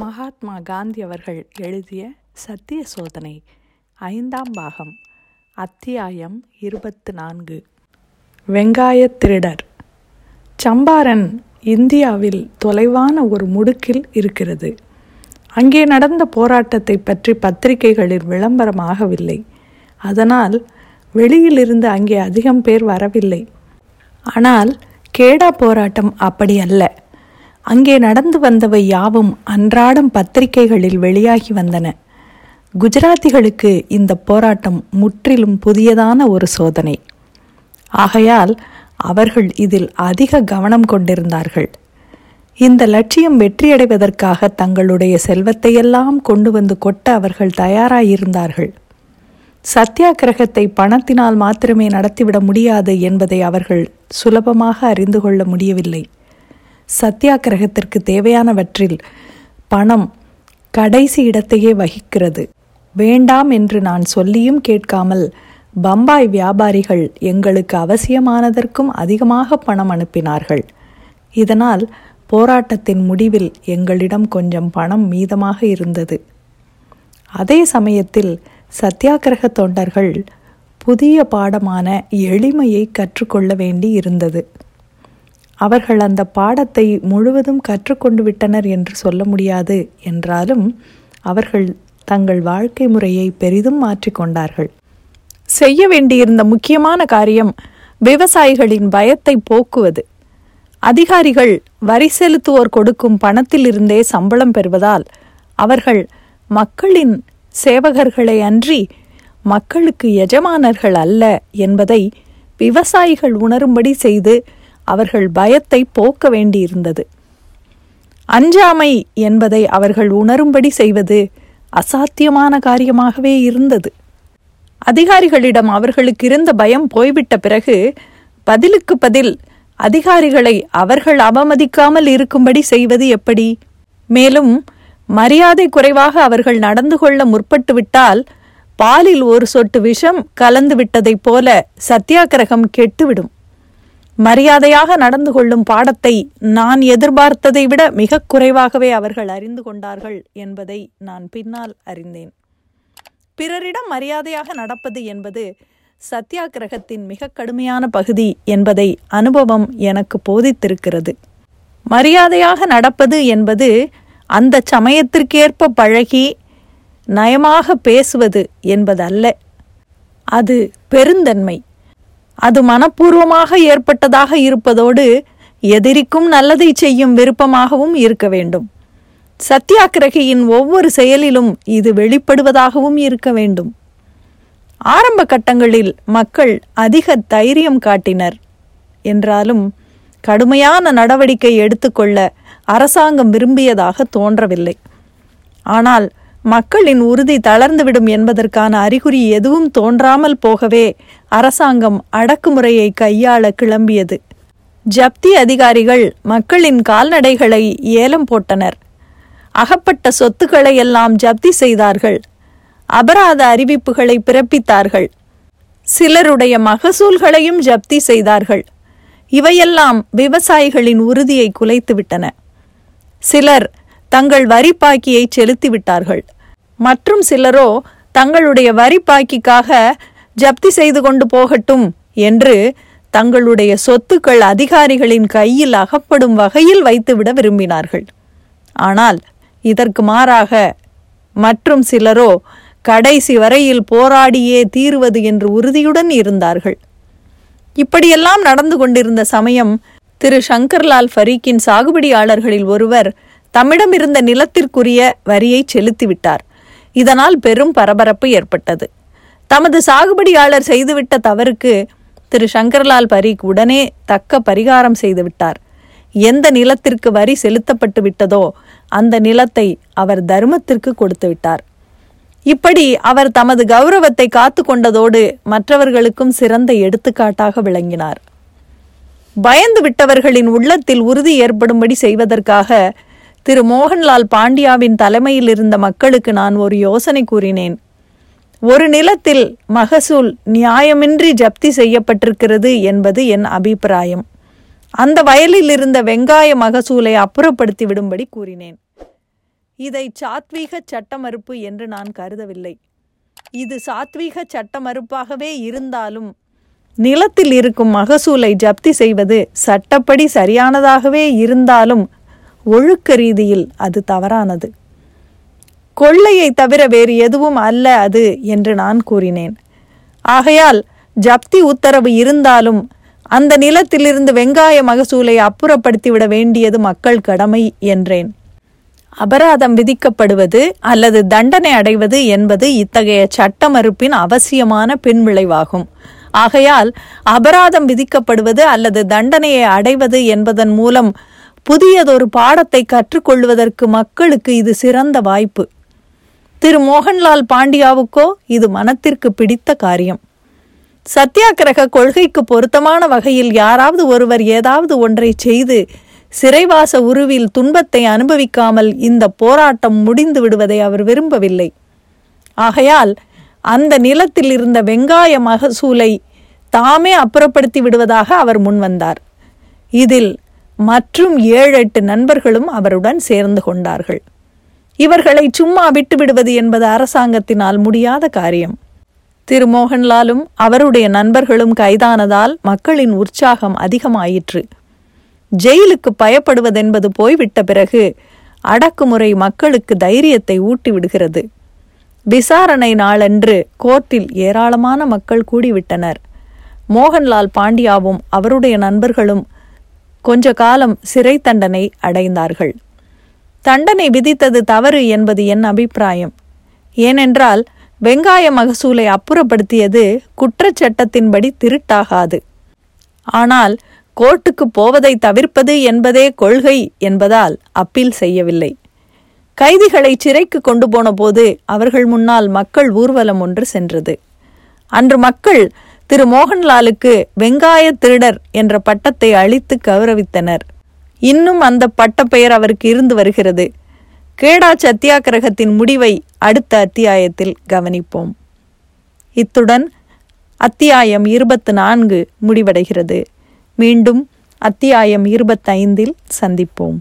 மகாத்மா காந்தி அவர்கள் எழுதிய சத்திய சோதனை ஐந்தாம் பாகம் அத்தியாயம் இருபத்து நான்கு. வெங்காய திருடர். சம்பாரன் இந்தியாவில் தொலைவான ஒரு முடுக்கில் இருக்கிறது. அங்கே நடந்த போராட்டத்தை பற்றி பத்திரிகைகளில் விளம்பரமாகவில்லை. அதனால் வெளியிலிருந்து அங்கே அதிகம் பேர் வரவில்லை. ஆனால் கேடா போராட்டம் அப்படி அல்ல. அங்கே நடந்து வந்தவை யாவும் அன்றாடம் பத்திரிகைகளில் வெளியாகி வந்தன. குஜராத்திகளுக்கு இந்த போராட்டம் முற்றிலும் புதியதான ஒரு சோதனை. ஆகையால் அவர்கள் இதில் அதிக கவனம் கொண்டிருந்தார்கள். இந்த லட்சியம் வெற்றியடைவதற்காக தங்களுடைய செல்வத்தையெல்லாம் கொண்டு வந்து கொட்ட அவர்கள் தயாராயிருந்தார்கள். சத்தியாகிரகத்தை பணத்தினால் மாத்திரமே நடத்திவிட முடியாது என்பதை அவர்கள் சுலபமாக அறிந்து கொள்ள முடியவில்லை. சத்தியாகிரகத்திற்கு தேவையானவற்றில் பணம் கடைசி இடத்தையே வகிக்கிறது. வேண்டாம் என்று நான் சொல்லியும் கேட்காமல் பம்பாய் வியாபாரிகள் எங்களுக்கு அவசியமானதற்கும் அதிகமாக பணம் அனுப்பினார்கள். இதனால் போராட்டத்தின் முடிவில் எங்களிடம் கொஞ்சம் பணம் மீதமாக இருந்தது. அதே சமயத்தில் சத்தியாகிரக தொண்டர்கள் புதிய பாடமான எளிமையை கற்றுக்கொள்ள வேண்டி இருந்தது அவர்கள் அந்த பாடத்தை முழுவதும் கற்றுக்கொண்டு விட்டனர் என்று சொல்ல முடியாது என்றாலும் அவர்கள் தங்கள் வாழ்க்கை முறையை பெரிதும் மாற்றிக்கொண்டார்கள் செய்ய வேண்டியிருந்த முக்கியமான காரியம் விவசாயிகளின் பயத்தை போக்குவது. அதிகாரிகள் வரி செலுத்துவோர் கொடுக்கும் பணத்திலிருந்தே சம்பளம் பெறுவதால் அவர்கள் மக்களின் சேவகர்களை அன்றி மக்களுக்கு எஜமானர்கள் அல்ல என்பதை விவசாயிகள் உணரும்படி செய்து அவர்கள் பயத்தை போக்க வேண்டியிருந்தது. அஞ்சாமை என்பதை அவர்கள் உணரும்படி செய்வது அசாத்தியமான காரியமாகவே இருந்தது. அதிகாரிகளிடம் அவர்களுக்கு இருந்த பயம் போய்விட்ட பிறகு பதிலுக்கு பதில் அதிகாரிகளை அவர்கள் அவமதிக்காமல் இருக்கும்படி செய்வது எப்படி? மேலும் மரியாதை குறைவாக அவர்கள் நடந்து கொள்ள முற்பட்டுவிட்டால் பாலில் ஒரு சொட்டு விஷம் கலந்து விட்டதைப் போல சத்தியாகிரகம் கெட்டுவிடும். மரியாதையாக நடந்து கொள்ளும் பாடத்தை நான் எதிர்பார்த்ததை விட மிக குறைவாகவே அவர்கள் அறிந்து கொண்டார்கள் என்பதை நான் பின்னால் அறிந்தேன். பிறரிடம் மரியாதையாக நடப்பது என்பது சத்தியாகிரகத்தின் மிக கடுமையான பகுதி என்பதை அனுபவம் எனக்கு போதித்திருக்கிறது. மரியாதையாக நடப்பது என்பது அந்த சமயத்திற்கேற்ப பழகி நயமாக பேசுவது என்பதல்ல. அது பெருந்தன்மை. அது மனப்பூர்வமாக ஏற்பட்டதாக இருப்பதோடு எதிரிக்கும் நல்லதை செய்யும் விருப்பமாகவும் இருக்க வேண்டும். சத்தியாகிரகியின் ஒவ்வொரு செயலிலும் இது வெளிப்படுவதாகவும் இருக்க வேண்டும். ஆரம்ப கட்டங்களில் மக்கள் அதிக தைரியம் காட்டினர். என்றாலும் கடுமையான நடவடிக்கை எடுத்துக்கொள்ள அரசாங்கம் விரும்பியதாக தோன்றவில்லை. ஆனால் மக்களின் உறுதி தளர்ந்துவிடும் என்பதற்கான அறிகுறி எதுவும் தோன்றாமல் போகவே அரசாங்கம் அடக்குமுறையை கையாள கிளம்பியது. ஜப்தி அதிகாரிகள் மக்களின் கால்நடைகளை ஏலம் போட்டனர். அகப்பட்ட சொத்துக்களை எல்லாம் ஜப்தி செய்தார்கள். அபராத அறிவிப்புகளை பிறப்பித்தார்கள். சிலருடைய மகசூல்களையும் ஜப்தி செய்தார்கள். இவையெல்லாம் விவசாயிகளின் உறுதியை குலைத்துவிட்டன. சிலர் தங்கள் வரி பாக்கியை செலுத்திவிட்டார்கள். மற்றும் சிலரோ தங்களுடைய வரி பாக்கிக்காக ஜப்தி செய்து கொண்டு போகட்டும் என்று தங்களுடைய சொத்துக்கள் அதிகாரிகளின் கையில் அகப்படும் வகையில் வைத்துவிட விரும்பினார்கள். ஆனால் இதற்கு மாறாக மற்றும் சிலரோ கடைசி வரையில் போராடியே தீருவது என்று உறுதியுடன் இருந்தார்கள். இப்படியெல்லாம் நடந்து கொண்டிருந்த சமயம் திரு சங்கர்லால் ஃபரீக்கின் சாகுபடியாளர்களில் ஒருவர் தம்மிடம் இருந்த நிலத்திற்குரிய வரியை செலுத்திவிட்டார். இதனால் பெரும் பரபரப்பு ஏற்பட்டது. தமது சாகுபடியாளர் செய்துவிட்ட தவறுக்கு திரு. சங்கர்லால் பரீக் உடனே தக்க பரிகாரம் செய்துவிட்டார். எந்த நிலத்திற்கு வரி செலுத்தப்பட்டு விட்டதோ அந்த நிலத்தை அவர் தர்மத்திற்கு கொடுத்து விட்டார். இப்படி அவர் தமது கௌரவத்தை காத்து கொண்டதோடு மற்றவர்களுக்கும் சிறந்த எடுத்துக்காட்டாக விளங்கினார். பயந்து விட்டவர்களின் உள்ளத்தில் உறுதி ஏற்படும்படி செய்வதற்காக திரு மோகன்லால் பாண்டியாவின் தலைமையில் இருந்த மக்களுக்கு நான் ஒரு யோசனை கூறினேன். ஒரு நிலத்தில் மகசூல் நியாயமின்றி ஜப்தி செய்யப்பட்டிருக்கிறது என்பது என் அபிப்பிராயம். அந்த வயலில் இருந்த வெங்காய மகசூலை அப்புறப்படுத்தி விடும்படி கூறினேன். இதை சாத்வீக சட்டமறுப்பு என்று நான் கருதவில்லை. இது சாத்வீக சட்ட மறுப்பாகவே இருந்தாலும் நிலத்தில் இருக்கும் மகசூலை ஜப்தி செய்வது சட்டப்படி சரியானதாகவே இருந்தாலும் ஒழுக்க ரீதியில் அது தவறானது. கொள்ளையை தவிர வேறு எதுவும் அல்ல அது என்று நான் கூறினேன். ஆகையால் ஜப்தி உத்தரவு இருந்தாலும் அந்த நிலத்திலிருந்து வெங்காய மகசூலை அப்புறப்படுத்திவிட வேண்டியது மக்கள் கடமை என்றேன். அபராதம் விதிக்கப்படுவது அல்லது தண்டனை அடைவது என்பது இத்தகைய சட்ட மறுப்பின் அவசியமான பின்விளைவாகும். ஆகையால் அபராதம் விதிக்கப்படுவது அல்லது தண்டனையை அடைவது என்பதன் மூலம் புதியதொரு பாடத்தை கற்றுக்கொள்வதற்கு மக்களுக்கு இது சிறந்த வாய்ப்பு. திரு. மோகன்லால் பாண்டியாவுக்கோ இது மனத்திற்கு பிடித்த காரியம். சத்தியாகிரக கொள்கைக்கு பொருத்தமான வகையில் யாராவது ஒருவர் ஏதாவது ஒன்றை செய்து சிறைவாச உருவில் துன்பத்தை அனுபவிக்காமல் இந்த போராட்டம் முடிந்து விடுவதை அவர் விரும்பவில்லை. ஆகையால் அந்த நிலத்தில் இருந்த வெங்காய மகசூலை தாமே அப்புறப்படுத்தி விடுவதாக அவர் முன்வந்தார். இதில் மற்றும் ஏழு எட்டு நண்பர்களும் அவருடன் சேர்ந்து கொண்டார்கள். இவர்களை சும்மா விட்டுவிடுவது என்பது அரசாங்கத்தினால் முடியாத காரியம். திரு. மோகன்லாலும் அவருடைய நண்பர்களும் கைதானதால் மக்களின் உற்சாகம் அதிகமாயிற்று. ஜெயிலுக்கு பயப்படுவதென்பது போய்விட்ட பிறகு அடக்குமுறை மக்களுக்கு தைரியத்தை ஊட்டிவிடுகிறது. விசாரணை நாளன்று கோர்ட்டில் ஏராளமான மக்கள் கூடிவிட்டனர். மோகன்லால் பாண்டியாவும் அவருடைய நண்பர்களும் கொஞ்ச காலம் சிறை தண்டனை அடைந்தார்கள். தண்டனை விதித்தது தவறு என்பது என் அபிப்பிராயம். ஏனென்றால் வெங்காய மகசூலை அப்புறப்படுத்தியது குற்றச்சட்டத்தின்படி திருட்டாகாது. ஆனால் கோர்ட்டுக்கு போவதை தவிர்ப்பது என்பதே கொள்கை என்பதால் அப்பீல் செய்யவில்லை. கைதிகளை சிறைக்கு கொண்டு போன போது அவர்கள் முன்னால் மக்கள் ஊர்வலம் ஒன்று சென்றது. அன்று மக்கள் திரு மோகன்லாலுக்கு வெங்காய திருடர் என்ற பட்டத்தை அளித்து கௌரவித்தனர். இன்னும் அந்த பட்டப்பெயர் அவருக்கு இருந்து வருகிறது. கேடா சத்தியாகிரகத்தின் முடிவை அடுத்த அத்தியாயத்தில் கவனிப்போம். இத்துடன் அத்தியாயம் இருபத்து நான்கு முடிவடைகிறது. மீண்டும் அத்தியாயம் இருபத்தைந்தில் சந்திப்போம்.